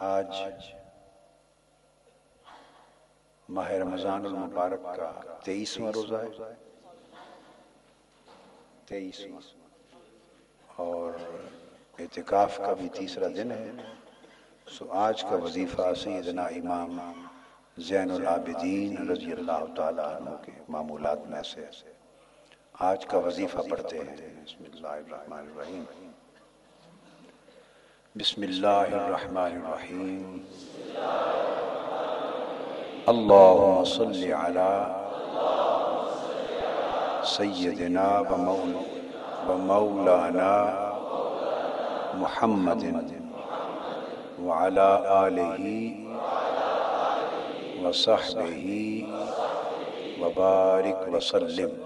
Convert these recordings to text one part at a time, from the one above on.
آج ماہ رمضان المبارک کا تیئیسواں روزہ ہے۔ تیئیسواں۔ اور اعتکاف کا بھی تیسرا دن ہے۔ سو آج کا وظیفہ سیدنا امام زین العابدین رضی اللہ تعالیٰ عنہ کے معمولات میں سے آج کا وظیفہ پڑھتے ہیں۔ بسم اللہ الرحمن الرحیم۔ بسم اللہ الرحمن الرحیم. اللہم صلی علی سیدنا و مولانا محمد وعلى آلہ وصحبہ وبارک وسلم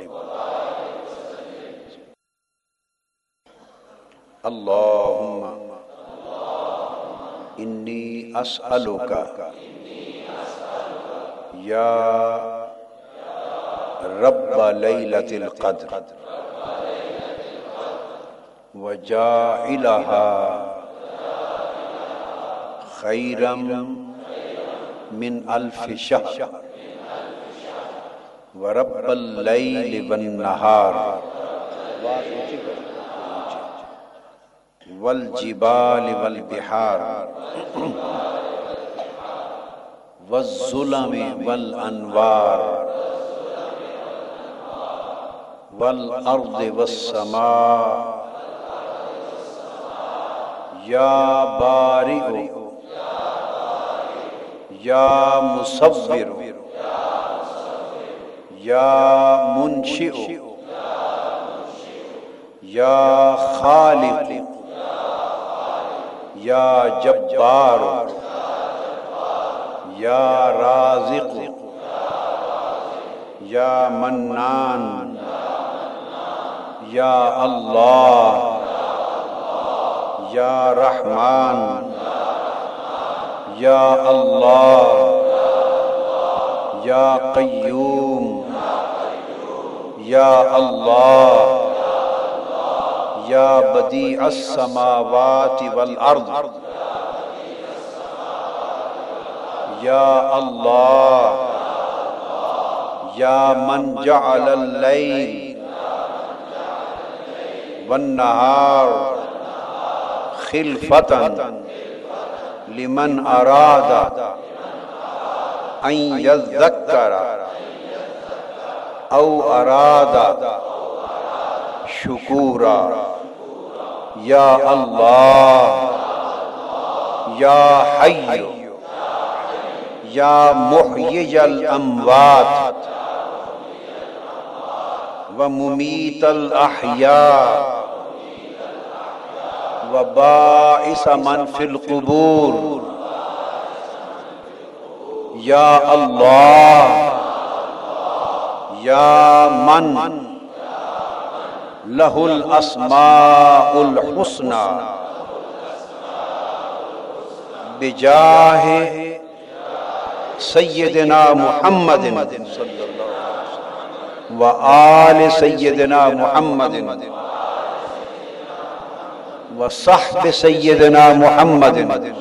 اللہم انی اسألوکا یا رب لیلت القدر وجائلها خیرا من الف شہر ورب اللیل والنہار والجبال والبحار. والظلم والانوار. والارض والسماء. یا بارئ. یا مصور. یا منشئ. یا خالق. یا جبار، یا رازق، یا منان، یا اللہ، یا رحمان، یا اللہ، یا قیوم، یا اللہ۔ یا بدیع السماوات والارض یا اللہ یا من جعل اللیل والنہار خلفتا لمن اراد ان یذکر او اراد شکورا یا اللہ، یا حی یا محیی الاموات، و ممیت الاحیاء، و باعث من فی القبور. یا اللہ، یا من له الاسماء الحسنى بجاه سيدنا محمد صلى الله عليه وسلم وآل سيدنا محمد وصحب سيدنا محمد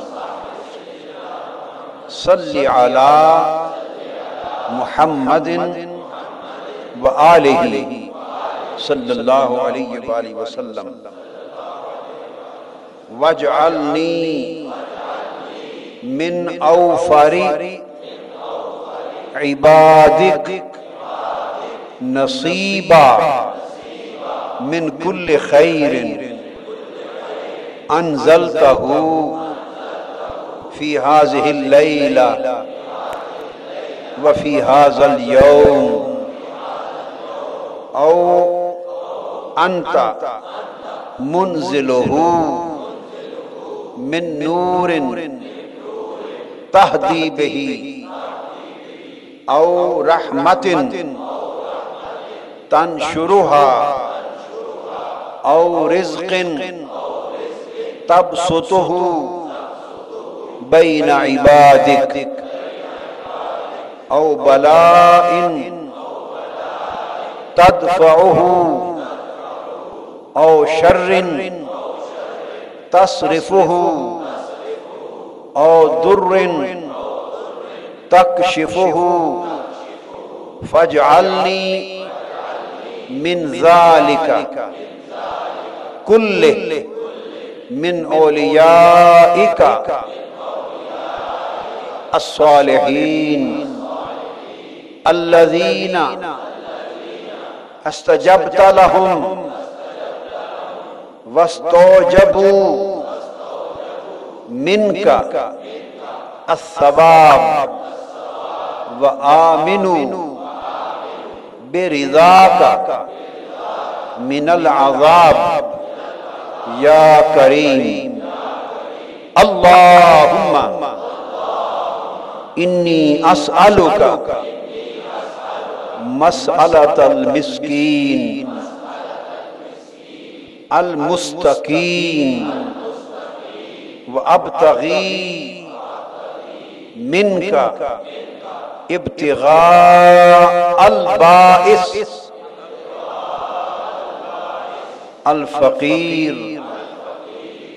صل على محمد وآله صلی اللہ علیہ وآلہ وسلم. وجعلنی من اوفر عبادک نصیبا من کل خیر انزلتہ فی هذه الليلة وفي هذا اليوم او انت منزلہ من نور تہدی بہی او رحمت تنشرها او رزق تبسطه بین عبادک او بلاء تدفعه او شر تصرفه او ضر تكشفه فاجعلني من ذلك كله من أوليائك الصالحين الذين استجبت لهم واستوجبوا منك الثواب وآمنوا برضاك من العذاب يا كريم اللهم إني أسألك مسألة المستقیم و اب ابتغی من کا ابتغاء الباعث الفقیر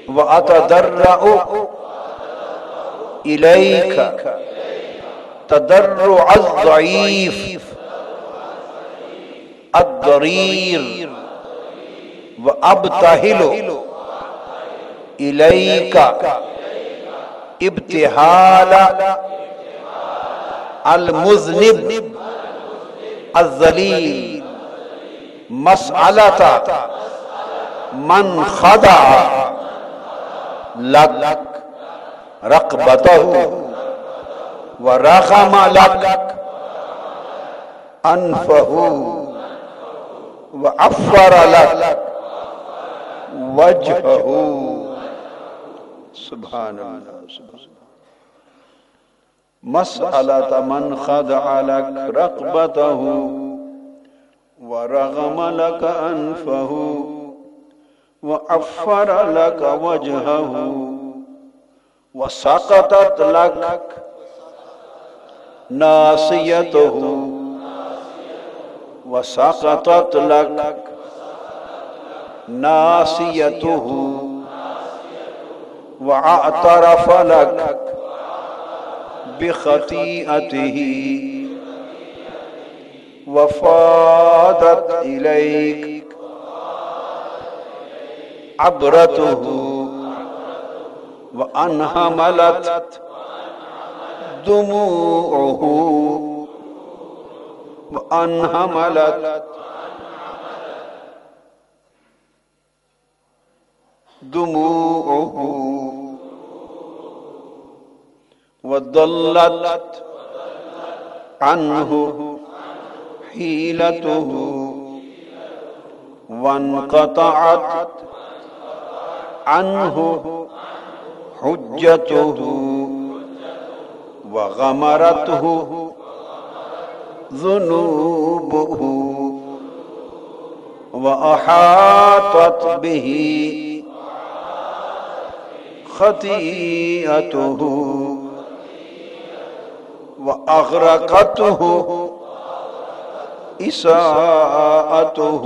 و اتدرع الیک تدرع الضعیف الضریر الضعيف الضرير وأبتهل إليك ابتهال المذنب الذليل مسألة من خدع لك رقبته ورغم لك أنفه وعفر لك وجهه سبحان الله سبحان مسألة من خدع لك رقبته ورغم لك أنفه وعفر لك وجهه وسقطت لك ناصيته وسقطت لك ناصيته واعترف لك بخطيئته وفادت إليك عبرته وأنهملت دموعه وأنهملت دموعه وضلت عنه حيلته وانقطعت عنه حجته وغمرته ذنوبه وأحاطت به خطيئته وأغرقته إساءته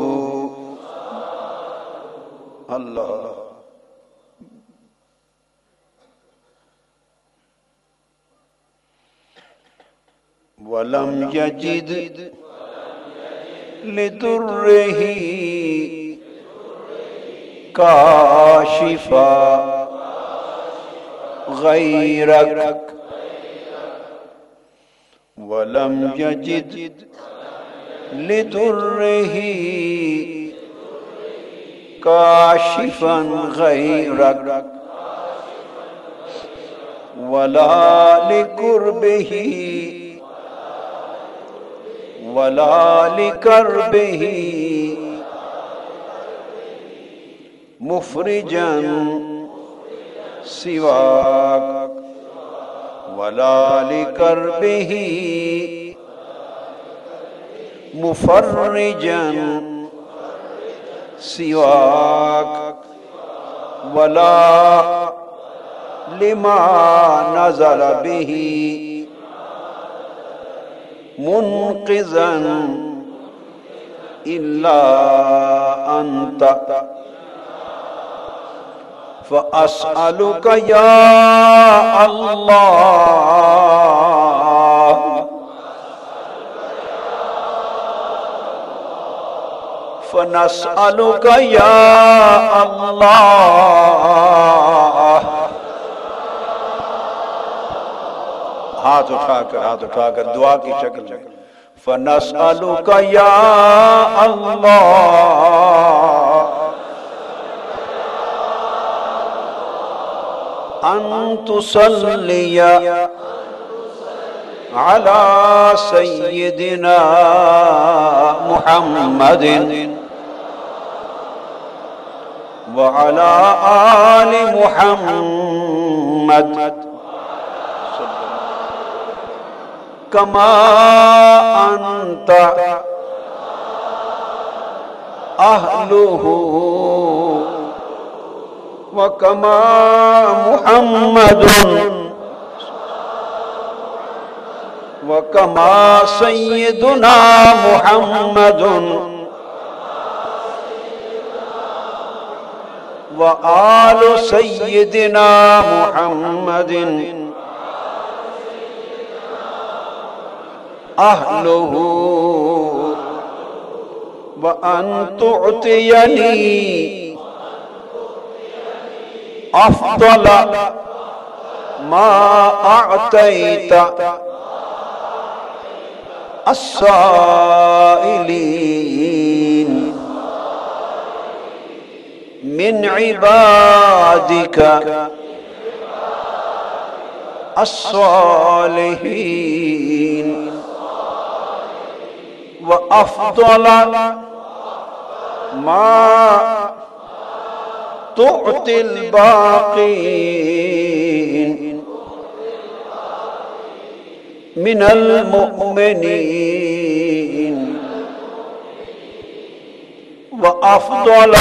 الله ولم يجد لدره كاشفا غيرك ولم يجد لدره كاشفا غيرك ولا لقربه ولا لكربه مفرجا سواك ولا لكربه مفرجا سواك ولا لما نزل به منقذا إلا أنت فأسألك يا الله فنسألك يا الله ہاتھ اٹھا کر، ہاتھ اٹھا کر، دعا کی شکل فنسألك يا الله أن تصلي على سيدنا محمد وعلى آل محمد. كما أنت أهله وكما محمد. وكما سيدنا محمد. وآل سيدنا محمد. أهله وأن تعطيني أفضل ما أعطيت السائلين من عبادك الصالحين وأفضل ما تعطي الباقين من المؤمنين وأفضل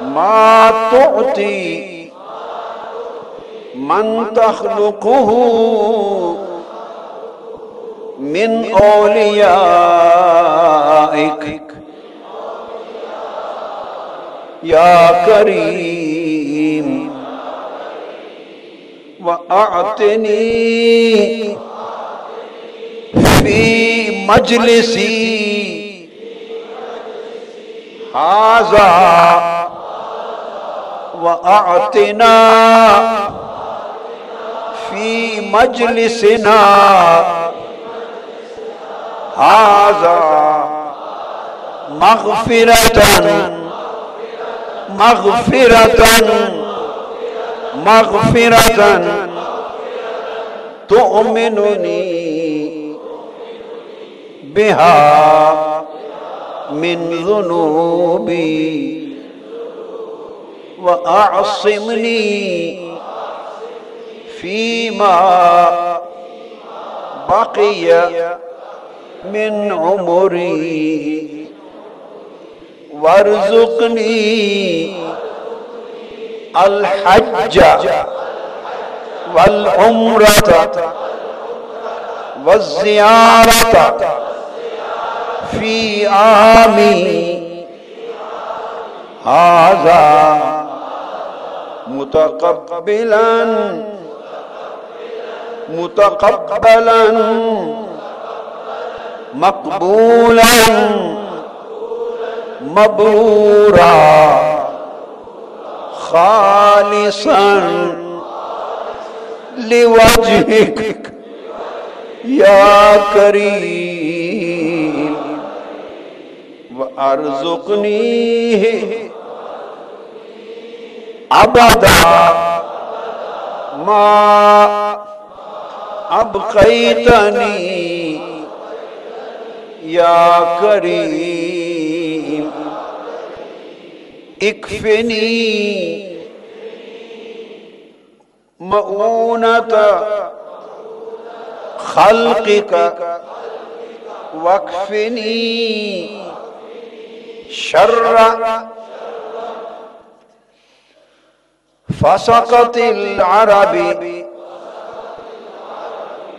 ما تعطي من تخلقه من أوليائك يا كريم وأعطني في مجلسي. هذا وأعطنا في مجلسنا. هذا مغفرة مغفرة مغفرة تؤمنني بها من ذنوبي وأعصمني فيما بقي من عمري وارزقني الحج والعمرة والزيارة في عامي هذا متقبلا متقبلا مقبولا مبرورا خالصا لوجهك يا كريم وارزقنيه ابدا ما ابقيتني يا كريم اكفني مؤونة خلقك واكفني شر فسقط العرب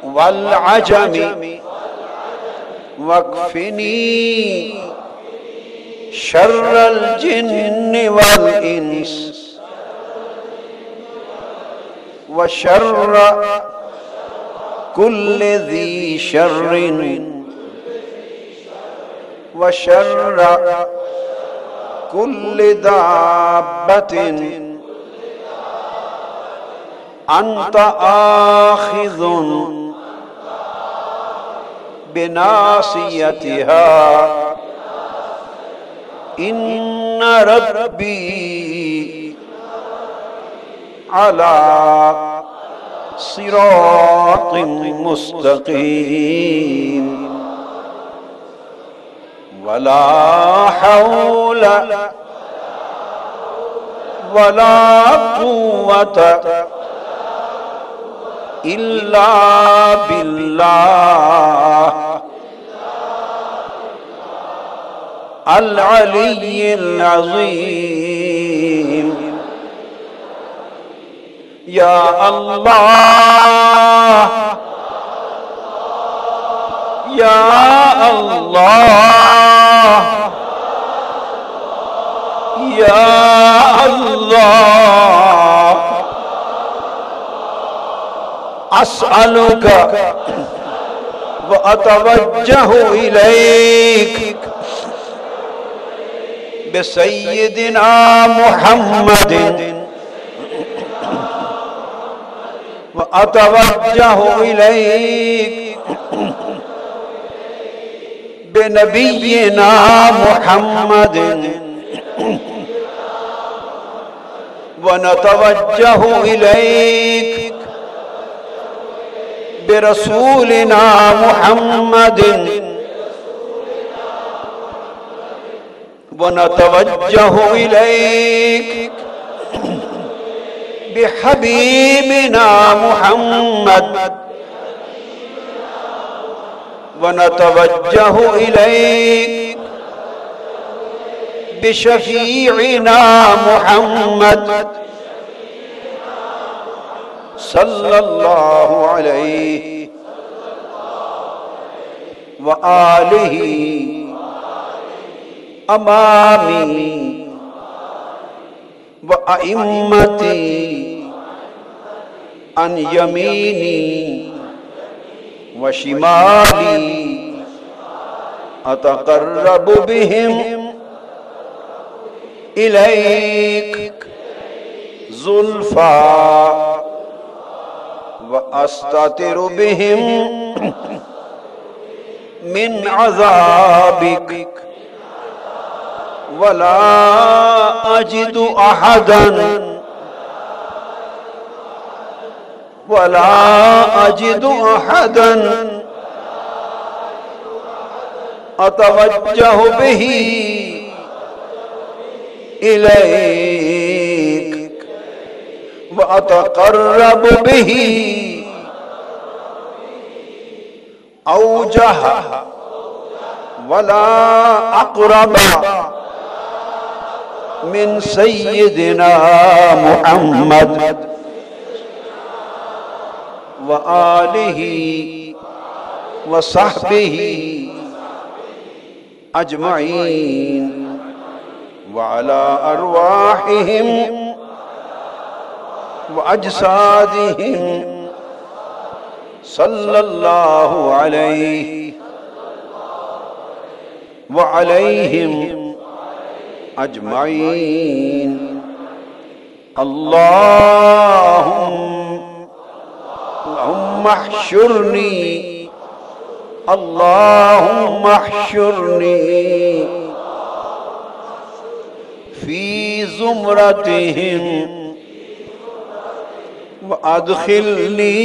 والعجم واكفني شر الجن والإنس وشر كل ذي شر وشر كل دابة أنت آخذ بناصيتها إن ربي على صراط مستقيم ولا حول ولا قوة إلا بالله العلي العظيم. يا الله. يا الله. يا الله. أسألك وأتوجه إليك. بسيدنا محمد. وأتوجه إليك بنبينا محمد. ونتوجه إليك برسولنا محمد. ونتوجه إليك. بحبيبنا محمد. ونتوجه إليك. بشفيعنا محمد. صلى الله عليه وآله. امامی و أمامي وأئمتي عن يميني وشمالي أتقرب بهم إليك زلفا وأستتر بهم من عذابك. ولا أجد أحدا. ولا أجد أحدا. أتوجه به إليك وأتقرب به أوجه ولا أقرب. من سيدنا محمد وآله وصحبه أجمعين وعلى أرواحهم وأجسادهم صلى الله عليه وعليهم أجمعين. اللهم اللهم احشرني. اللهم احشرني. في زمرتهم وأدخلني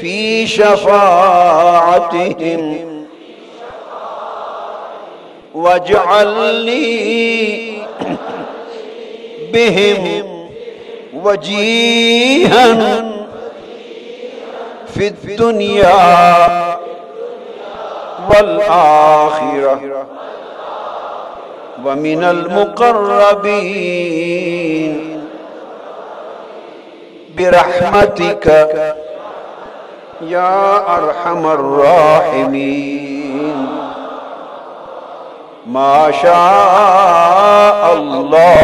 في شفاعتهم. واجعلني بهم وجيها في الدنيا والآخرة ومن المقربين برحمتك يا أرحم الراحمين. ما شاء الله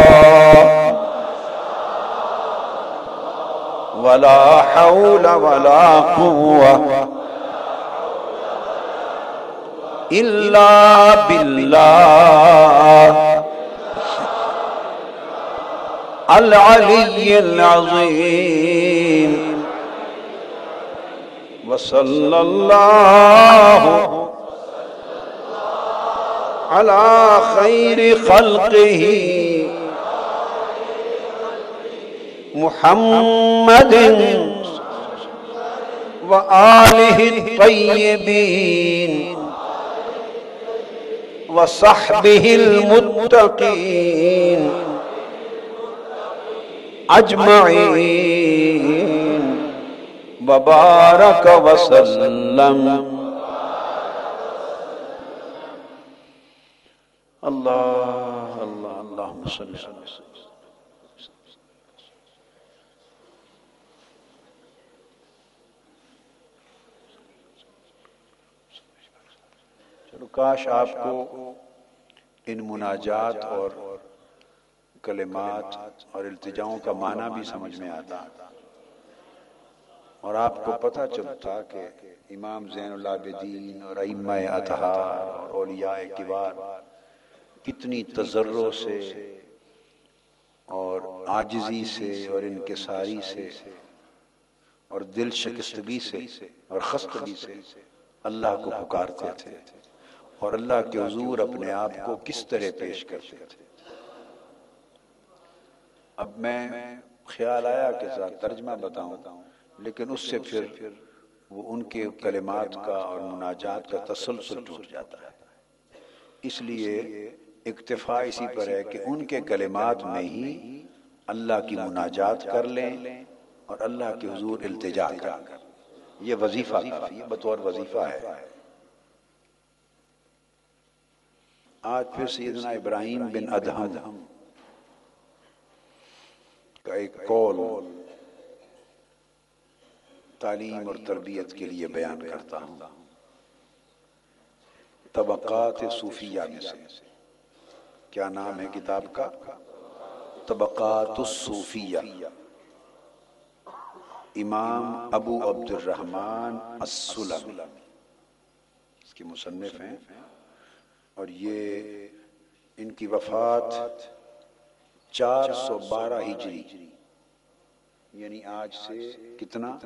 ولا حول ولا قوة إلا بالله. العلي العظيم. وصلى الله على خير خلقه. محمد وآله الطيبين وصحبه المتقين أجمعين. وبارك وسلم. الله الله اللهم صل کاش آپ کو ان مناجات اور کلمات اور التجاؤں کا معنی بھی سمجھ میں آتا۔ اور آپ کو پتہ چلتا کہ امام زین العابدین اور ائمہ اطہار اور اولیاء کبار کتنی تجروں سے اور آجزی سے اور انکساری سے اور دل شکستگی سے اور خستگی سے اللہ کو پکارتے تھے اور اللہ کے حضور اپنے آپ کو کس طرح پیش کرتے تھے۔ اب میں خیال آیا کہ ذرا ترجمہ بتاؤں، لیکن اس سے پھر وہ ان کے کلمات کا اور مناجات کا تسلسل ٹوٹ جاتا ہے۔ اس لیے اکتفا اسی پر ہے کہ ان کے کلمات میں ہی اللہ کی مناجات کر لیں اور اللہ کے حضور التجا کر۔ یہ وظیفہ بطور وظیفہ ہے۔ آج پھر سیدنا ابراہیم بن ادہم کا ایک قول تعلیم اور تربیت کے لیے بیان کرتا ہوں۔ طبقات صوفیہ میں سے۔ کیا نام ہے کتاب کا؟ طبقات الصوفیہ۔ امام ابو عبد الرحمن السلم اس کی مصنف ہیں۔ اور یہ ان کی وفات چار سو بارہ ہجری۔ یعنی آج سے کتنا؟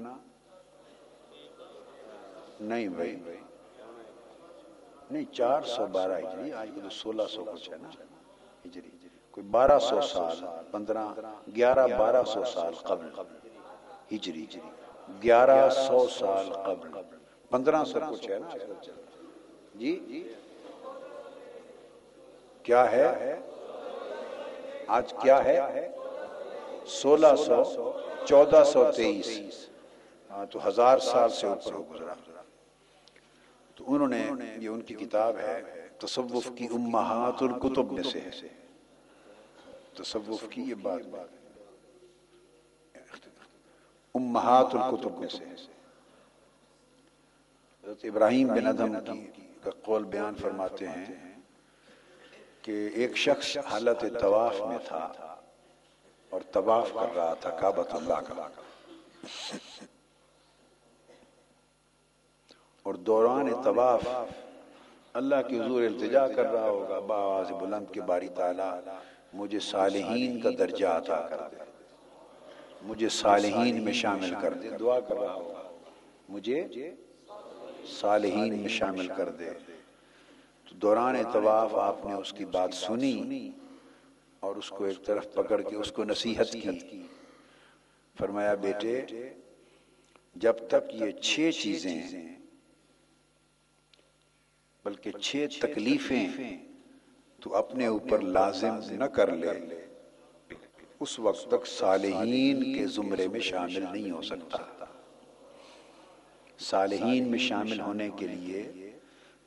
نہیں بھائی۔ نہیں، چار سو بارہ ہجری۔ آج تو سولہ سو کچھ ہے نا۔ ہجری کوئی بارہ سو سال پندرہ گیارہ بارہ سو سال قبل ہجری گیارہ سو سال قبل پندرہ سو کچھ ہے نا جی؟ کیا ہے؟ آج کیا ہے؟ سولہ سو چودہ سو تیئیس۔ ہاں، تو ہزار سال سے اوپر ہو گزرا۔ تو انہوں نے یہ ان کی کتاب ہے تصوف کی امہات الکتب میں سے ہے۔ تصوف کی یہ بات بات امہات الکتب میں سے حضرت ابراہیم بن ادم کا قول بیان فرماتے ہیں کہ ایک شخص حالت طواف میں تھا اور طواف کر رہا تھا کعبۃ اللہ کا۔ اور دوران طواف اللہ کی حضور التجا کر رہا ہوگا باواز بلند کے باری تعالی، مجھے صالحین کا درجہ عطا کر دے۔ مجھے صالحین میں شامل کر دے۔ دعا کر رہا ہوگا۔ مجھے صالحین میں شامل کر دے۔ تو دوران طواف آپ نے اس کی بات سنی اور اس کو ایک طرف پکڑ کے اس کو نصیحت کی۔ فرمایا، بیٹے، جب تک یہ چھ چیزیں بلکہ چھ تکلیفیں تو اپنے اوپر لازم نہ کر لے۔ اس وقت تک صالحین کے زمرے میں شامل نہیں ہو سکتا۔ صالحین میں شامل ہونے کے لیے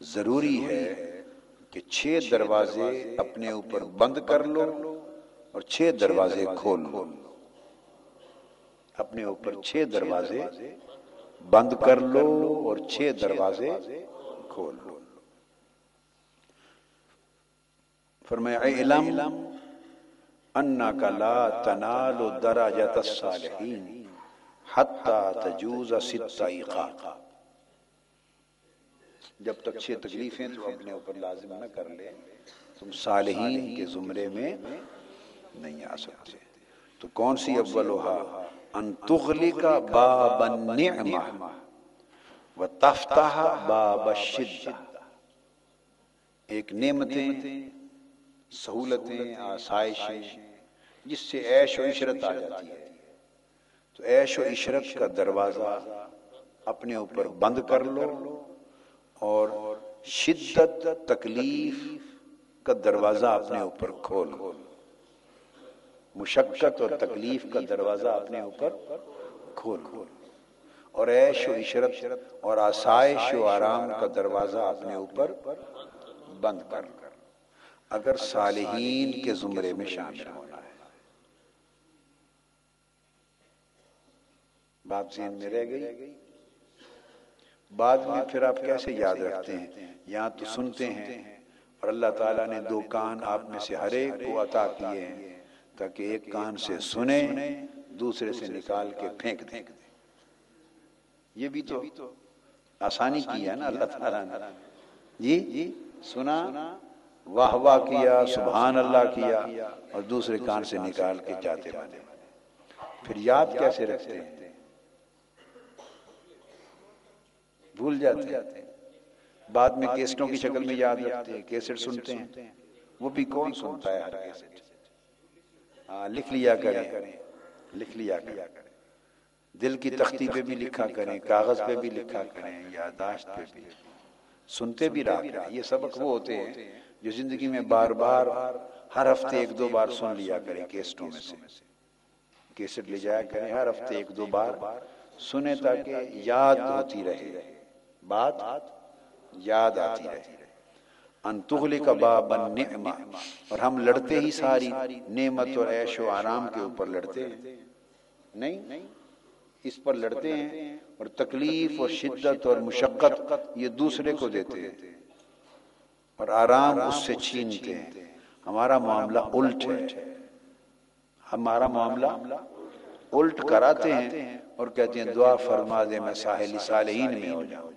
ضروری ہے کہ چھ دروازے اپنے اوپر بند کر لو اور چھ دروازے کھول لو۔ اپنے اوپر چھ دروازے بند کر لو اور چھ دروازے کھول لو۔ فرمایا انا کا لا تنال درجت الصالحین حتی تجوز ست جب تک چھ تکلیفیں تو اپنے اوپر لازم نہ کر لے تم صالحین کے زمرے میں نہیں آ سکتے۔ تو کون سی اولوہا ان تغلق باب النعمہ و تفتح باب الشدہ۔ ایک نعمتیں سہولتیں آسائشیں جس سے عیش و عشرت آ جاتی ہے۔ تو عیش و عشرت کا دروازہ اپنے اوپر بند کر لو اور شدت تکلیف کا دروازہ اپنے اوپر کھول۔ مشقت اور تکلیف کا دروازہ اپنے اوپر کھول۔ اور عیش و عشرت اور آسائش و آرام کا دروازہ اپنے اوپر بند کر۔ اگر صالحین کے زمرے میں شامل ہونا ہے۔ بات ذہن میں رہ گئی۔ بعد میں پھر آپ کیسے یاد رکھتے ہیں؟ یہاں تو سنتے ہیں۔ اور اللہ تعالیٰ نے دو کان آپ میں سے ہر ایک کو عطا کیے ہیں تاکہ ایک کان سے سنیں، دوسرے سے نکال کے پھینک دیں۔ یہ بھی تو آسانی کی ہے نا اللہ تعالیٰ نے۔ جی سنا۔ واہ واہ کیا، سبحان اللہ کیا، اور دوسرے کان سے نکال کے جاتے بنے۔ پھر یاد کیسے رکھتے ہیں؟ بھول جاتے ہیں۔ بعد میں کیسٹوں کی شکل میں یاد رکھتے ہیں، کیسٹ سنتے ہیں۔ وہ بھی کون سنتا ہے ہر کیسٹ؟ ہاں لکھ لیا کریں۔ لکھ لیا کریں۔ دل کی تختی پہ بھی لکھا کریں، کاغذ پہ بھی لکھا کریں، یاداشت پہ بھی۔ سنتے بھی رہا کریں۔ یہ سبق وہ ہوتے ہیں جو زندگی میں بار بار، ہر ہفتے ایک دو بار سن لیا کریں کیسٹوں میں سے۔ کیسٹ لے جایا کریں، ہر ہفتے ایک دو بار سنیں تاکہ یاد ہوتی رہے۔ بات یاد آتی رہے۔ انتغلی کا باب النعمہ۔ اور ہم لڑتے ہی ساری نعمت اور عیش و آرام کے اوپر لڑتے ہیں۔ نہیں، اس پر لڑتے ہیں اور تکلیف اور شدت اور مشقت یہ دوسرے کو دیتے ہیں۔ اور آرام اس سے چھینتے ہیں۔ ہمارا معاملہ الٹ ہے۔ ہمارا معاملہ الٹ کراتے ہیں اور کہتے ہیں، دعا فرما دے میں ساحلی صالحین میں ہو جاؤں۔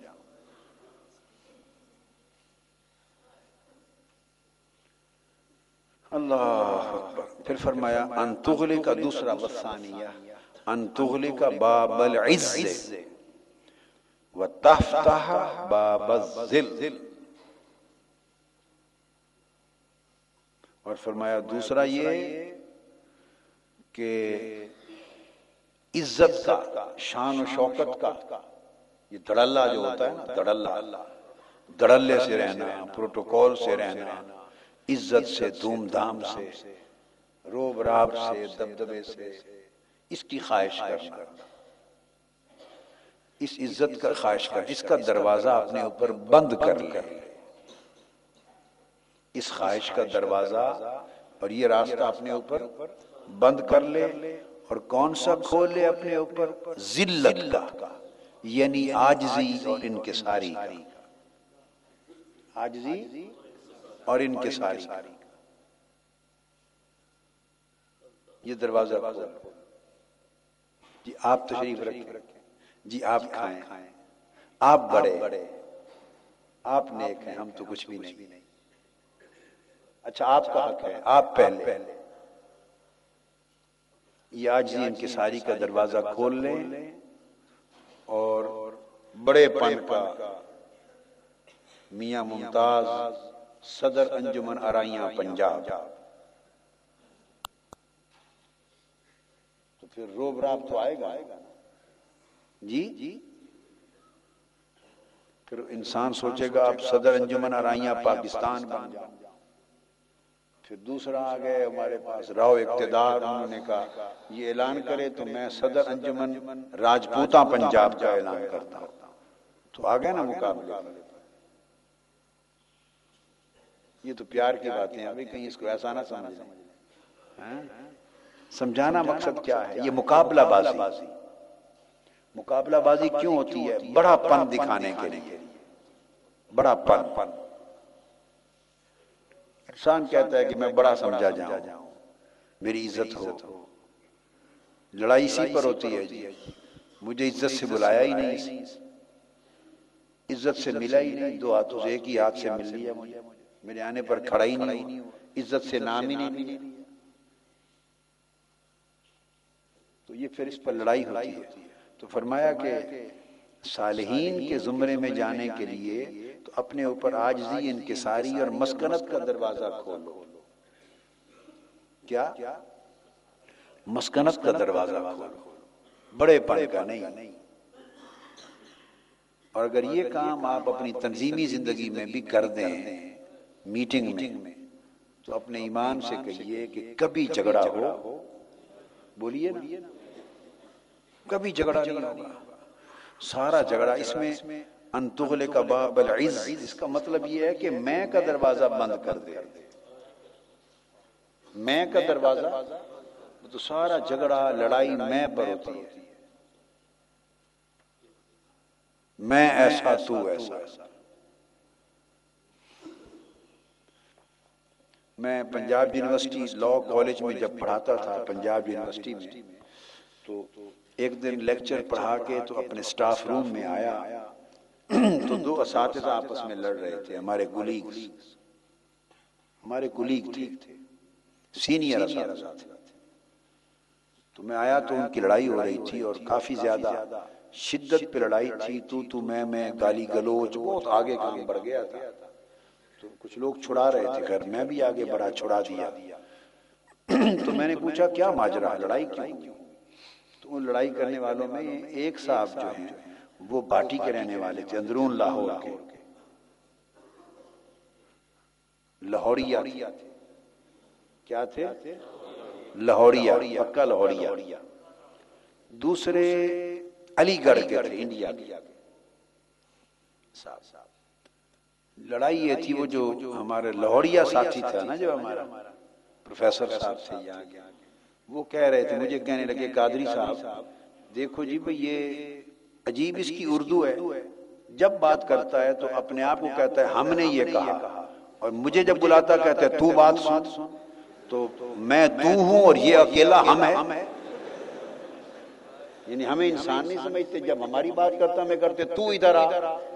اللہ اکبر۔ پھر فرمایا انتغلی کا دوسرا وثانیہ انتغلی کا باب العز۔ و تفتح باب الزل اور فرمایا، دوسرا یہ کہ عزت کا، شان و شوکت کا، یہ دڑلہ جو ہوتا ہے نا، دڑلہ، دڑلے سے رہنا، پروٹوکول سے رہنا، عزت سے دھوم دھام سے روب راب سے، دبدبے سے، اس کی خواہش کرنا۔ اس عزت کا خواہش کرنا، اس کا دروازہ اپنے اوپر بند کر لے۔ اس خواہش کا دروازہ اور یہ راستہ اپنے اوپر بند کر لے اور کون سا کھول لے اپنے اوپر ذلت کا یعنی آجزی اور انکساری آجزی اور ان کے ساری یہ دروازہ جی آپ تشریف رکھیں۔ جی آپ کھائیں۔ آپ بڑے۔ آپ نیک ہیں ہم تو کچھ بھی نہیں۔ اچھا آپ کا حق ہے، آپ پہلے۔ یہ آج ان کی ساری کا دروازہ کھول لیں اور بڑے پن کا میاں ممتاز صدر انجمن ارائیاں پنجاب۔ تو پھر روب راب تو آئے گا۔ جی؟ جی پھر انسان سوچے گا اب صدر انجمن ارائیاں پاکستان بن جاؤ پھر دوسرا آ گئے، ہمارے پاس راؤ اقتدار، انہوں نے کہا، یہ اعلان کرے تو میں صدر انجمن راجپوتا پنجاب کا اعلان کرتا ہوں۔ تو آ گئے نا مقابلہ یہ تو پیار کی باتیں ہیں، ابھی کہیں اس کو ایسا نہ سمجھ ہاں؟ سمجھانا مقصد کیا ہے؟ یہ مقابلہ بازی۔ مقابلہ بازی کیوں ہوتی ہے؟ بڑا پن دکھانے کے لیے۔ بڑا پن پن۔ انسان کہتا ہے کہ میں بڑا سمجھا جاؤں میری عزت ہو۔ لڑائی اسی پر ہوتی ہے جی۔ مجھے عزت سے بلایا ہی نہیں عزت سے ملا ہی نہیں دو ہاتھوں سے ایک ہی ہاتھ سے مل لیا مجھے۔ میرے آنے پر کھڑا ہی نہیں عزت سے نام ہی نہیں تو یہ پھر اس پر لڑائی ہوتی ہے۔ تو فرمایا کہ صالحین کے زمرے میں جانے کے لیے تو اپنے اوپر آجزی انکساری اور مسکنت کا دروازہ کھولو کیا؟ مسکنت کا دروازہ کھولو بڑے پن کا نہیں۔ اور اگر یہ کام آپ اپنی تنظیمی زندگی میں بھی کر دیں میٹنگ میں، تو اپنے ایمان سے کہیے کہ کبھی جھگڑا ہو۔ بولیے نا۔ کبھی جھگڑا نہیں ہوگا۔ سارا جھگڑا اس میں انتغل کا باب العز. اس کا مطلب یہ ہے کہ میں کا دروازہ بند کر دے. میں کا دروازہ تو سارا جھگڑا، لڑائی میں پر ہوتی ہے. میں ایسا تو ایسا. میں پنجاب یونیورسٹی لا کالج میں جب پڑھاتا تھا، پنجاب یونیورسٹی میں، تو ایک دن لیکچر پڑھا کے تو اپنے سٹاف روم میں آیا. تو دو اساتذہ آپس میں لڑ رہے تھے، ہمارے گلیگ ہمارے گلیگ تھے سینئر اساتذہ تھے۔ تو میں آیا تو ان کی لڑائی ہو رہی تھی اور کافی زیادہ شدت پہ لڑائی تھی۔ تو تو میں میں گالی گلوچ، بہت آگے کام بڑھ گیا تھا۔ تو کچھ لوگ چھڑا رہے تھے گھر، میں بھی آگے بڑھا چھڑا دیا۔ تو میں نے پوچھا، کیا ماجرا، لڑائی کیوں تو ان لڑائی کرنے والوں میں ایک صاحب جو ہیں وہ باٹی کے رہنے والے تھے اندرون لاہور کے۔ لاہوریا تھے کیا تھے؟ لاہوریا پکا لاہوریا دوسرے علی گڑھ کے تھے، انڈیا کے۔ لڑائی یہ تھی وہ جو ہمارے لاہوریا ساتھی تھا نا جو ہمارا پروفیسر صاحب تھے یہاں وہ کہہ رہے تھے، مجھے کہنے لگے، قادری صاحب، دیکھو جی بھئی یہ عجیب اس کی اردو ہے۔ جب بات کرتا ہے تو اپنے آپ کو کہتا ہے ہم نے یہ کہا۔ اور مجھے جب بلاتا کہتا ہے تو بات سن۔ تو میں تو ہوں اور یہ اکیلا ہم ہے۔ یعنی ہمیں انسان نہیں سمجھتے جب ہماری بات کرتا میں کرتے تو ادھر آ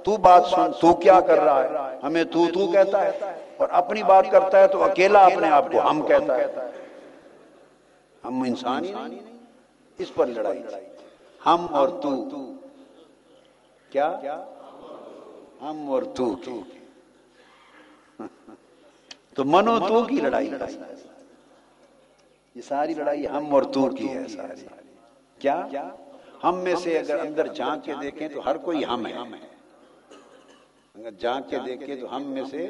تو بات سن تو کیا کر رہا ہے؟ ہمیں تو تو کہتا ہے۔ اور اپنی بات کرتا ہے تو اکیلا اپنے آپ کو ہم کہتا ہے۔ ہم انسان ہی نہیں اس پر لڑائی ہم اور تو کیا؟ ہم اور تو تو منو تو کی لڑائی۔ یہ ساری لڑائی ہم اور تو کی ہے ساری۔ کیا؟ ہم میں سے اگر اندر جان کے دیکھیں تو ہر کوئی ہم ہے۔ اگر جان کے دیکھیں تو ہم میں سے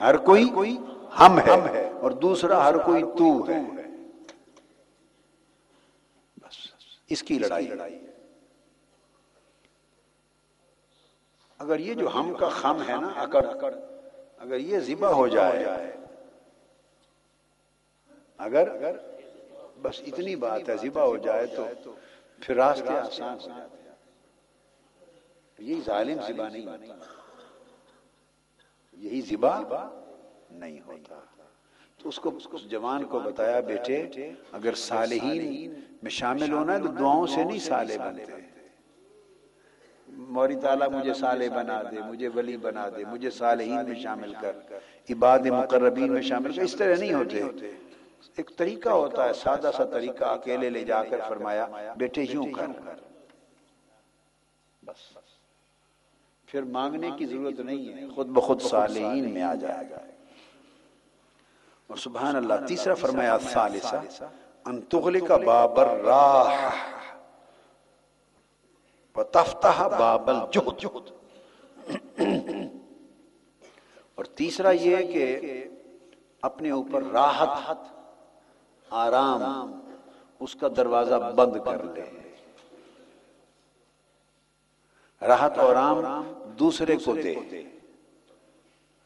ہر کوئی ہم ہے۔ اور دوسرا ہر کوئی تو ہے۔ اس کی لڑائی۔ اگر یہ جو ہم کا خم ہے نا اکڑ اگر یہ ذبح ہو جائے اگر بس اتنی بات ہے ذبح ہو جائے تو پھر راستے آسان ہو جاتے یہی ظالم ذبح نہیں ہوتا۔ یہی ذبح نہیں ہوتا۔ تو اس کو اس جوان کو بتایا بیٹے اگر صالحین میں شامل ہونا ہے تو دعاؤں سے نہیں سالے بنتے۔ موری تعالیٰ مجھے سالے بنا دے، مجھے ولی بنا دے، مجھے صالحین میں شامل کر، عباد مقربین میں شامل کر، اس طرح نہیں ہوتے۔ ایک طریقہ ہوتا ہے، سادہ سا طریقہ، اکیلے لے جا کر فرمایا، بیٹے یوں کر۔ بس۔ پھر مانگنے کی ضرورت نہیں ہے، خود بخود صالحین میں آ جائے۔ گا اور سبحان اللہ، تیسرا فرمایا ثالثہ ان تغلق باب الراح۔ وتفتح باب الجهد۔ اور تیسرا یہ کہ اپنے اوپر راحت، آرام، اس کا دروازہ بند کر لے۔ راحت اور آرام دوسرے کو دے۔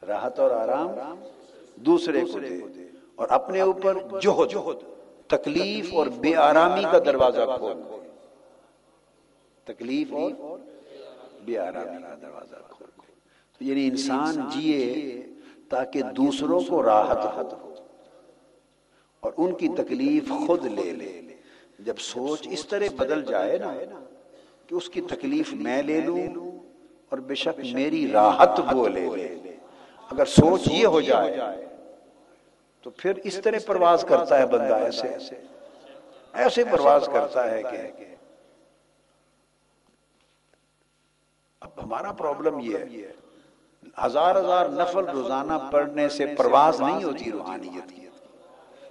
راحت اور آرام دوسرے کو دے۔ اور اپنے اوپر جوہد تکلیف اور بے آرامی کا دروازہ کھول۔ تکلیف اور بے آرامی کا دروازہ کھول یعنی انسان جیے تاکہ دوسروں کو راحت ہو۔ اور ان کی تکلیف خود لے لے۔ جب سوچ اس طرح بدل جائے نا کہ اس کی تکلیف میں لے لوں اور بے شک میری راحت وہ لے لے۔ اگر سوچ یہ ہو جائے تو پھر اس طرح پرواز کرتا ہے بندہ ایسے۔ ایسے پرواز کرتا ہے کہ ہمارا پرابلم یہ ہے۔ ہزار ہزار نفل روزانہ پڑھنے سے پرواز نہیں ہوتی روحانیت کی۔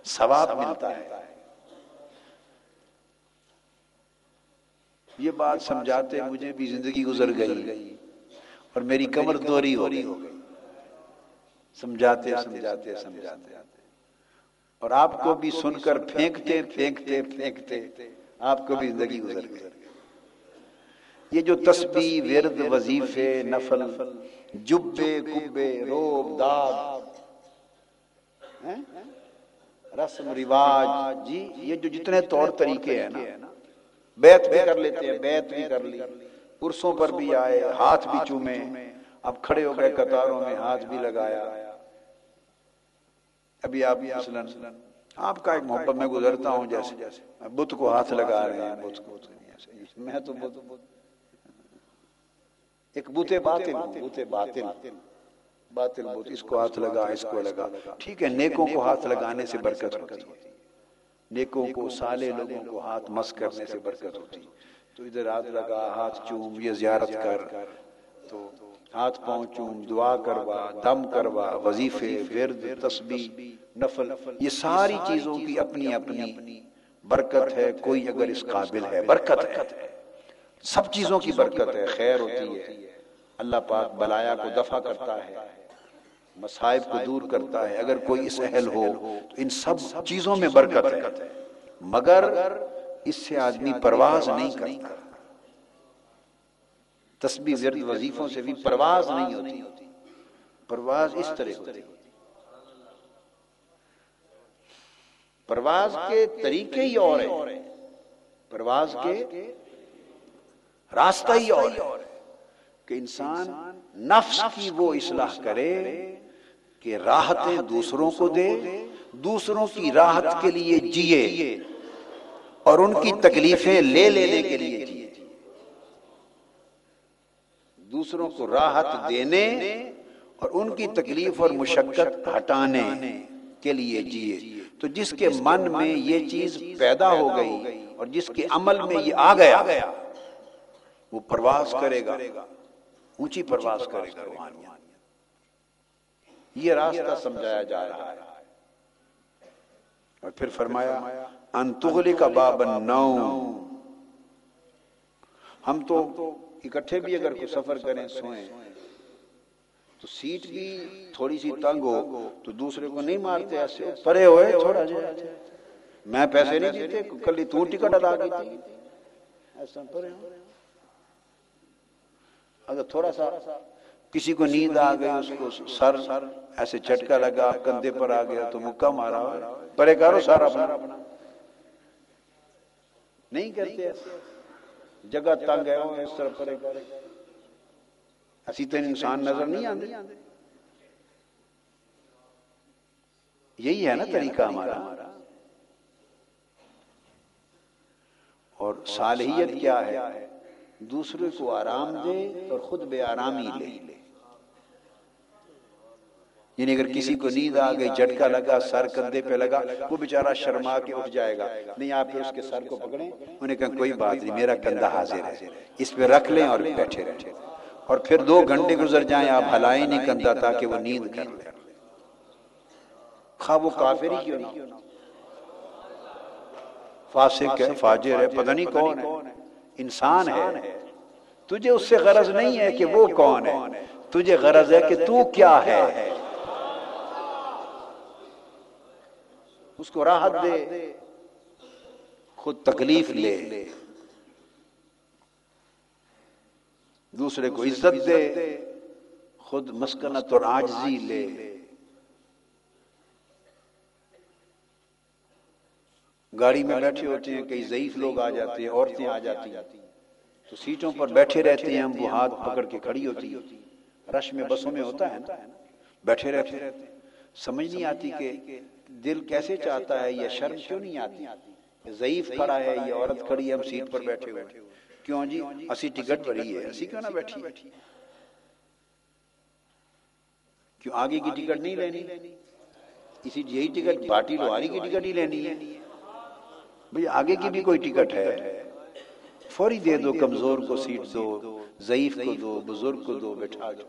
ثواب ملتا ہے۔ یہ بات سمجھاتے مجھے بھی زندگی گزر گئی۔ اور میری کمر دوری ہو گئی۔ سمجھاتے سمجھاتے سمجھاتے۔ اور آپ کو بھی سن کر پھینکتے پھینکتے پھینکتے آپ کو بھی زندگی گزر گئی۔ یہ جو تسبیح، ورد، وظیفے، نفل، جبے، کبے، روب داد رسم، رواج جی یہ جو جتنے طور طریقے ہیں نا بیت بھی کر لیتے ہیں بیت بھی کر لی، پرسوں پر بھی آئے، ہاتھ بھی چومے، اب کھڑے ہو گئے قطاروں میں، ہاتھ بھی لگایا۔ ابھی آپ مثلا، آپ کا ایک محبت میں گزرتا ہوں جیسے جیسے بت کو ہاتھ لگا رہے ہیں، بت کو میں تو بت ایک بوتے باطل بوتے باطل باطل بوت، اس کو ہاتھ لگا، اس کو لگا۔ ٹھیک ہے، نیکوں کو ہاتھ لگانے سے برکت ہوتی ہے۔ نیکوں کو سالے لوگوں کو ہاتھ مس کرنے سے برکت ہوتی تو ادھر ہاتھ لگا، ہاتھ چوم، یہ زیارت کر۔ تو ہاتھ پاؤں چوم، دعا کروا، دم کروا، وظیفے، ورد، تسبیح، نفل، یہ ساری چیزوں کی اپنی اپنی برکت ہے۔ کوئی اگر اس قابل ہے، برکت ہے۔ سب چیزوں کی برکت ہے، خیر ہوتی ہے۔ اللہ پاک بلایا کو دفع کرتا ہے مسائب کو دور کرتا ہے۔ اگر کوئی اس اہل ہو تو ان سب چیزوں میں برکت ہے۔ مگر اس سے آدمی پرواز نہیں کرتا۔ تسبیح ورد وظیفوں سے بھی پرواز نہیں ہوتی۔ پرواز اس طرح ہوتی۔ پرواز کے طریقے ہی اور ہیں۔ پرواز کے راستہ ہی اور ہے کہ انسان نفس کی وہ اصلاح کرے کہ راحتیں دوسروں کو دے دوسروں کی راحت کے لیے جیے اور ان کی تکلیفیں لے لینے کے لیے جیے۔ دوسروں کو راحت دینے اور ان کی تکلیف اور مشقت ہٹانے کے لیے جیے۔ تو جس کے من میں یہ چیز پیدا ہو گئی اور جس کے عمل میں یہ آ گیا۔ وہ پرواز کرے گا، اونچی پرواز کرے گا روحانیت۔ یہ راستہ سمجھایا جا رہا ہے۔ اور پھر فرمایا انتغلی کا باب نو ہم تو اکٹھے بھی اگر کوئی سفر کریں سوئیں، تو سیٹ بھی تھوڑی سی تنگ ہو، تو دوسرے کو نہیں مارتے ایسے۔ پرے ہوئے تھوڑا جائے میں پیسے نہیں دیتے کل تو ٹکٹ ادا کی تھی۔ ایسا پرے اگر تھوڑا سا کسی کو نیند آ گئی، اس کو سر ایسے چٹکا لگا کندھے پر آ گیا تو مکہ مارا پرے کرو سر اپنا نہیں کرتے جگہ تنگ ہے، اس طرح پرے کرے اسی تین انسان نظر نہیں آتے یہی ہے نا طریقہ ہمارا۔ اور صالحیت کیا ہے؟ دوسرے کو آرام دے اور خود بے آرامی لے۔ یعنی اگر کسی کو نیند آ گئی، جھٹکا لگا، سر کندھے پہ لگا، وہ بیچارہ شرما کے اٹھ جائے گا۔ نہیں، آپ پھر اس کے سر کو پکڑیں۔ انہیں کہا، کوئی بات نہیں، میرا کندھا حاضر ہے۔ اس پہ رکھ لیں اور بیٹھے رہیں اور پھر دو گھنٹے گزر جائیں، آپ ہلائیں نہیں کندھا تاکہ وہ نیند کر لیں۔ خواہ وہ کافر ہی کیوں نہ فاسق ہے، فاجر ہے، پتہ نہیں کون ہے۔ انسان ہے، تجھے اس سے غرض نہیں ہے کہ وہ کون ہے، تجھے غرض ہے کہ تو کیا ہے۔ اس کو راحت دے، خود تکلیف لے۔ دوسرے کو عزت دے، خود مسکنت اور آجزی لے۔ گاڑی میں بیٹھے ہوتے ہیں، کئی ضعیف لوگ آ جاتے ہیں، عورتیں آ جاتی تو سیٹوں پر بیٹھے رہتے ہیں، ہم وہ ہاتھ پکڑ کے کھڑی ہوتی رش میں بسوں میں ہوتا ہے نا۔ بیٹھے رہتے سمجھ نہیں آتی کہ دل کیسے چاہتا ہے یہ شرم کیوں نہیں آتی؟ ضعیف کھڑا ہے، یہ عورت کھڑی ہم سیٹ پر بیٹھے ہوئے کیوں جی؟ اسی ٹکٹ بڑی ہے، اسی کیوں نہ بیٹھی کیوں آگے کی ٹکٹ نہیں لینی؟ اسی یہی ٹکٹ، پارٹی لوہاری کی ٹکٹ ہی لینی ہے۔ بھئی آگے کی بھی کوئی ٹکٹ ہے؟ فوری دے دو، کمزور کو سیٹ دو، ضعیف کو دو، بزرگ کو دو بیٹھا دو۔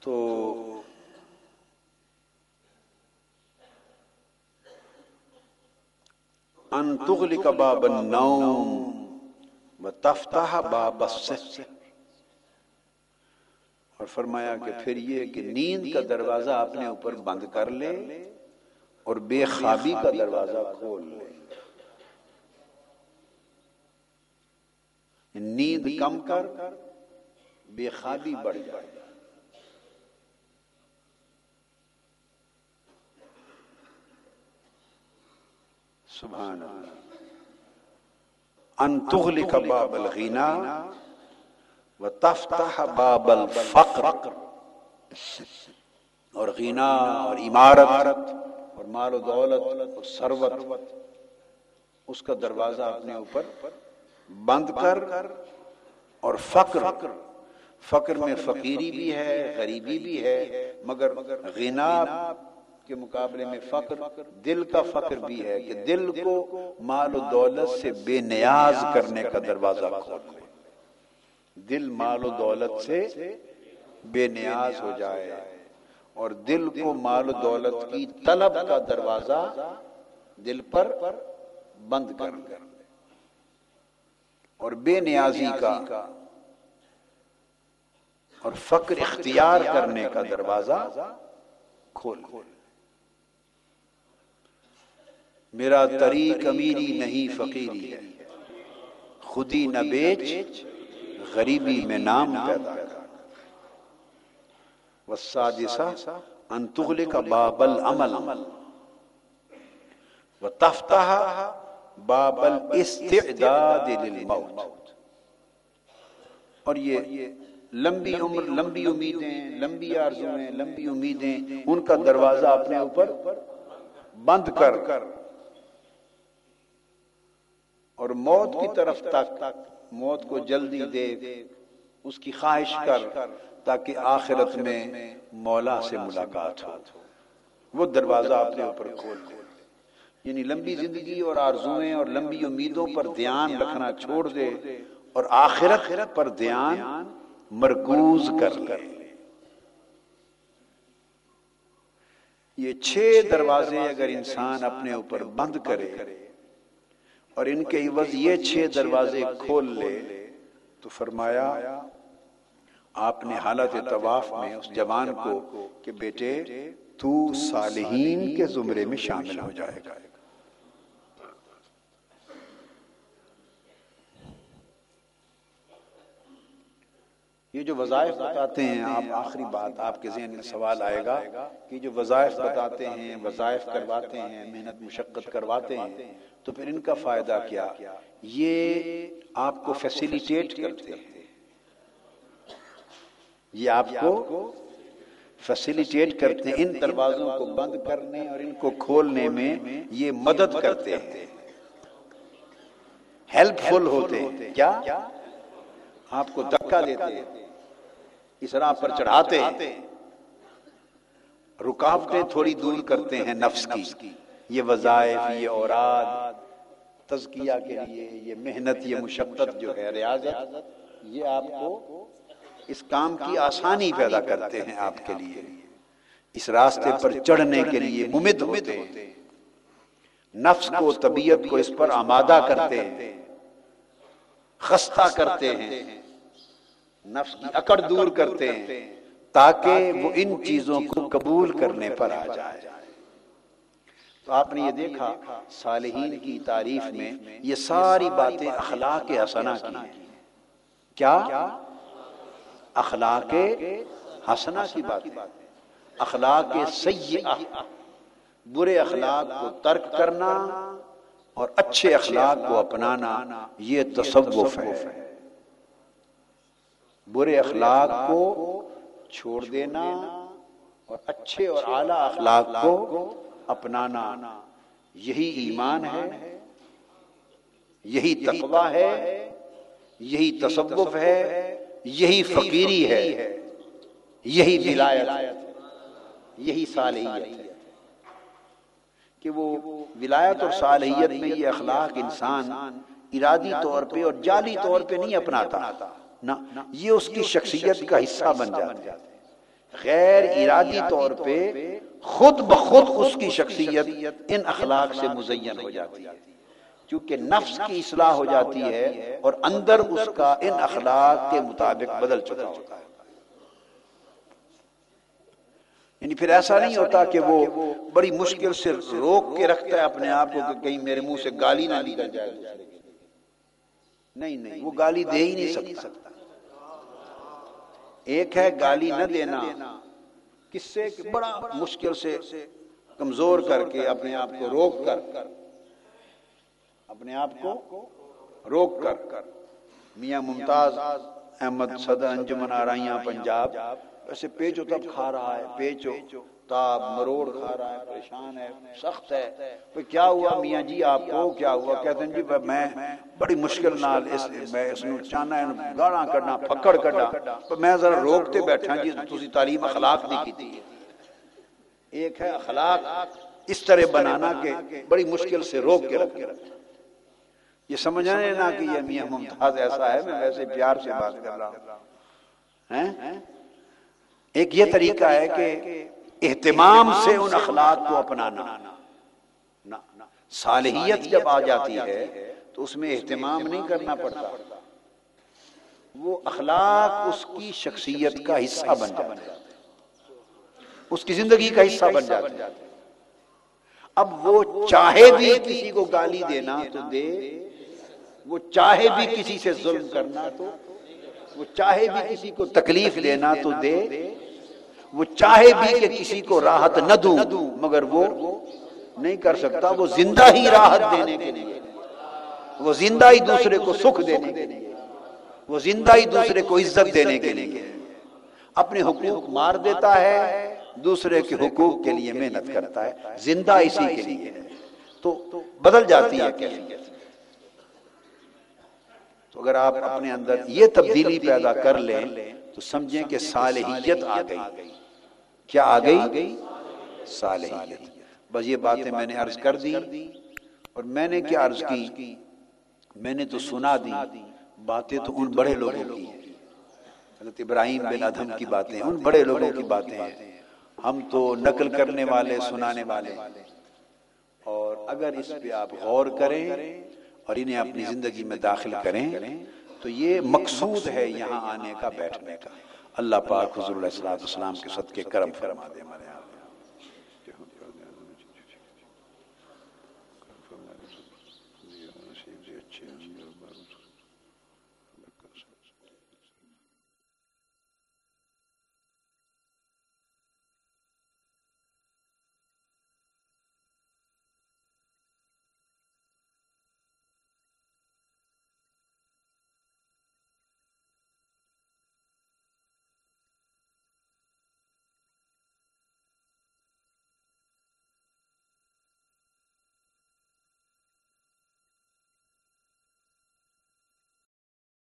تو ان تغلق باب النوم و باب السحر۔ اور فرمایا کہ پھر یہ کہ نیند کا دروازہ اپنے اوپر بند کر لے اور بے خوابی کا دروازہ کھول لے۔ یعنی نیند کم کر، بے خوابی بڑھ جائے سبحان اللہ۔ ان تغلق باب الغنا و تفتح باب الفقر. اور غنا اور عمارت اور مال و دولت اور ثروت، اس کا دروازہ اپنے اوپر بند کر اور فقر فقر میں فقیری بھی ہے، غریبی بھی ہے، مگر غنا کے مقابلے میں فقر، دل کا فقر بھی ہے کہ دل کو مال و دولت سے بے نیاز کرنے کا دروازہ کھول دل مال و دولت سے بے نیاز ہو جائے اور دل کو مال و دولت کی طلب کا دروازہ دل پر بند کر اور بے نیازی کا اور فقر اختیار کرنے کا دروازہ کھول کھول میرا طریق امیری نہیں، فقیری ہے۔ خودی نہ بیچ، غریبی میں نام پیدا کر۔ والسادسہ، ان تغلق باب العمل۔ وتفتح باب الاستعداد للموت۔ اور یہ لمبی عمر، لمبی امیدیں، لمبی آرزویں لمبی امیدیں، ان کا دروازہ اپنے اوپر بند کر۔ اور موت کی طرف تک موت کو جلدی دے اس کی خواہش کر تاکہ آخرت میں مولا سے ملاقات ہو۔ وہ دروازہ اپنے اوپر کھول دے۔ یعنی لمبی زندگی اور آرزویں اور لمبی امیدوں پر دھیان رکھنا چھوڑ دے اور آخرت پر دھیان مرکوز کر لے۔ یہ چھ دروازے اگر انسان اپنے اوپر بند کرے اور ان کے عوض یہ چھ دروازے کھول لے، تو فرمایا، آپ نے حالت طواف میں اس جوان کو کہ بیٹے، تو صالحین کے زمرے میں شامل ہو جائے گا۔ یہ جو وظائف بتاتے ہیں، آپ آخری بات آپ کے ذہن میں سوال آئے گا کہ جو وظائف بتاتے ہیں، وظائف کرواتے ہیں، محنت مشقت کرواتے ہیں تو پھر ان کا فائدہ کیا؟ یہ آپ کو فیسیلیٹیٹ کرتے ہیں۔ یہ آپ کو فیسیلیٹیٹ کرتے ہیں۔ ان دروازوں کو بند کرنے اور ان کو کھولنے میں یہ مدد کرتے ہیں۔ ہیلپ فل ہوتے ہیں۔ کیا؟ آپ کو دکا دیتے ہیں۔ اس راہ پر چڑھاتے ہیں۔ رکاوٹیں تھوڑی دور کرتے ہیں نفس کی۔ یہ وظائف، یہ اوراد تزکیہ کے لیے یہ محنت یہ مشقت جو ہے ریاضت یہ آپ کو اس کام کی آسانی پیدا کرتے ہیں آپ کے لیے۔ اس راستے پر چڑھنے کے لیے ممد ہوتے ہیں۔ نفس کو طبیعت کو اس پر آمادہ کرتے ہیں۔ خستہ کرتے ہیں۔ نفس کی اکڑ دور کرتے ہیں تاکہ وہ ان چیزوں کو قبول کرنے پر آ جائے۔ تو آپ نے یہ دیکھا صالحین کی تعریف میں یہ ساری باتیں اخلاق حسنہ کی ہیں۔ کیا؟ اخلاق حسنہ کی باتیں۔ اخلاق سیئہ۔ برے اخلاق کو ترک کرنا اور اچھے اخلاق کو اپنانا یہ تصوف ہے۔ برے اخلاق کو چھوڑ دینا اور اچھے اور اعلی اخلاق کو اپنانا۔ یہی ایمان ہے یہی تقوی ہے یہی تصوف ہے یہی فقیری ہے یہی ولایت یہی صالحیت ہے۔ کہ وہ ولایت اور صالحیت میں یہ اخلاق انسان ارادی طور پہ اور جعلی طور پہ نہیں اپناتا۔ نہ یہ اس کی شخصیت کا حصہ بن جاتا ہے۔ غیر ارادی طور پہ خود بخود اس کی شخصیت ان اخلاق سے مزین ہو جاتی ہے۔ کیونکہ نفس کی اصلاح ہو جاتی ہے اور اندر اس کا ان اخلاق کے مطابق بدل چکا ہوتا ہے۔ یعنی پھر ایسا نہیں ہوتا کہ وہ بڑی مشکل سے روک کے رکھتا ہے اپنے آپ کو کہ کہیں میرے منہ سے گالی نہ نکل جائے۔ نہیں نہیں وہ گالی دے ہی نہیں سکتا۔ ایک ہے گالی نہ دینا۔ کس سے بڑا مشکل سے کمزور کر کے اپنے آپ کو روک کر، اپنے آپ کو روک کر۔ میاں ممتاز احمد صدر انجمن آرائیاں پنجاب ایسے پیچو تب کھا رہا ہے، پیچو۔ تاب مروڑ کھا رہا ہے، پریشان ہے، سخت ہے۔ تو کیا ہوا؟ میاں جی آپ کو کیا ہوا؟ کہتے ہیں جی میں بڑی مشکل نال اس میں اس نو چانا ہے گاڑا کرنا پکڑ کرنا تو میں ذرا روکتے بیٹھا جی تسی تعلیم اخلاق نہیں کی تھی ایک ہے اخلاق، اس طرح بنانا کہ بڑی مشکل سے روک کے رکھ یہ سمجھانے نہ کہ یہ میاں ممتاز ایسا ہے، میں ویسے پیار سے بات کر رہا ہوں۔ ایک یہ طریقہ ہے کہ اہتمام سے ان اخلاق کو اپنانا۔ صالحیت جب آ جاتی ہے تو اس میں اہتمام نہیں کرنا پڑتا۔ وہ اخلاق اس کی شخصیت کا حصہ بن جاتا ہے۔ اس کی زندگی کا حصہ بن جاتا ہے۔ اب وہ چاہے بھی کسی کو گالی دینا تو دے۔ وہ چاہے بھی کسی سے ظلم کرنا تو وہ چاہے بھی کسی کو تکلیف لینا تو دے۔ وہ چاہے بھی کہ کسی کو راحت نہ دوں مگر وہ نہیں کر سکتا وہ زندہ ہی راحت دینے کے لیے۔ وہ زندہ ہی دوسرے کو سکھ دینے کے لیے۔ وہ زندہ ہی دوسرے کو عزت دینے کے لیے۔ اپنے حقوق مار دیتا ہے دوسرے کے حقوق کے لیے محنت کرتا ہے۔ زندہ اسی کے لیے۔ تو بدل جاتی ہے تو اگر آپ اپنے اندر یہ تبدیلی پیدا کر لیں، تو سمجھیں کہ صالحیت آ گئی۔ کیا آ گئی؟ صالحیت۔ بس یہ باتیں میں نے عرض کر دی اور میں نے کیا عرض کی؟ میں نے تو سنا دی۔ باتیں تو ان بڑے لوگوں کی ہیں۔ حضرت ابراہیم بن ادھم کی باتیں ان بڑے لوگوں کی باتیں ہیں۔ ہم تو نقل کرنے والے، سنانے والے۔ اور اگر اس پہ آپ غور کریں اور انہیں اپنی زندگی میں داخل کریں، تو یہ مقصود ہے یہاں آنے کا، بیٹھنے کا۔ اللہ پاک حضور علیہ السلام کے صدقے کرم فرما دے ہمارے